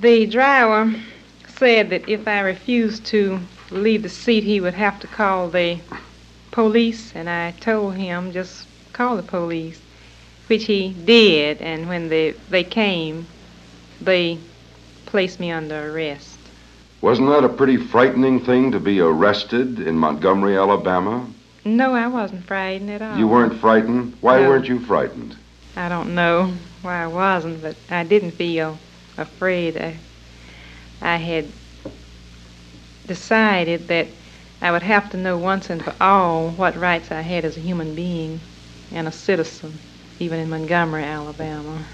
The driver said that if I refused to leave the seat, he would have to call the police, and I told him just call the police, which he did, and when they, they came, they placed me under arrest. Wasn't that a pretty frightening thing to be arrested in Montgomery, Alabama? No, I wasn't frightened at all. You weren't frightened? Why No. weren't you frightened? I don't know why I wasn't, but I didn't feel afraid. I, I had decided that I would have to know once and for all what rights I had as a human being and a citizen, even in Montgomery, Alabama.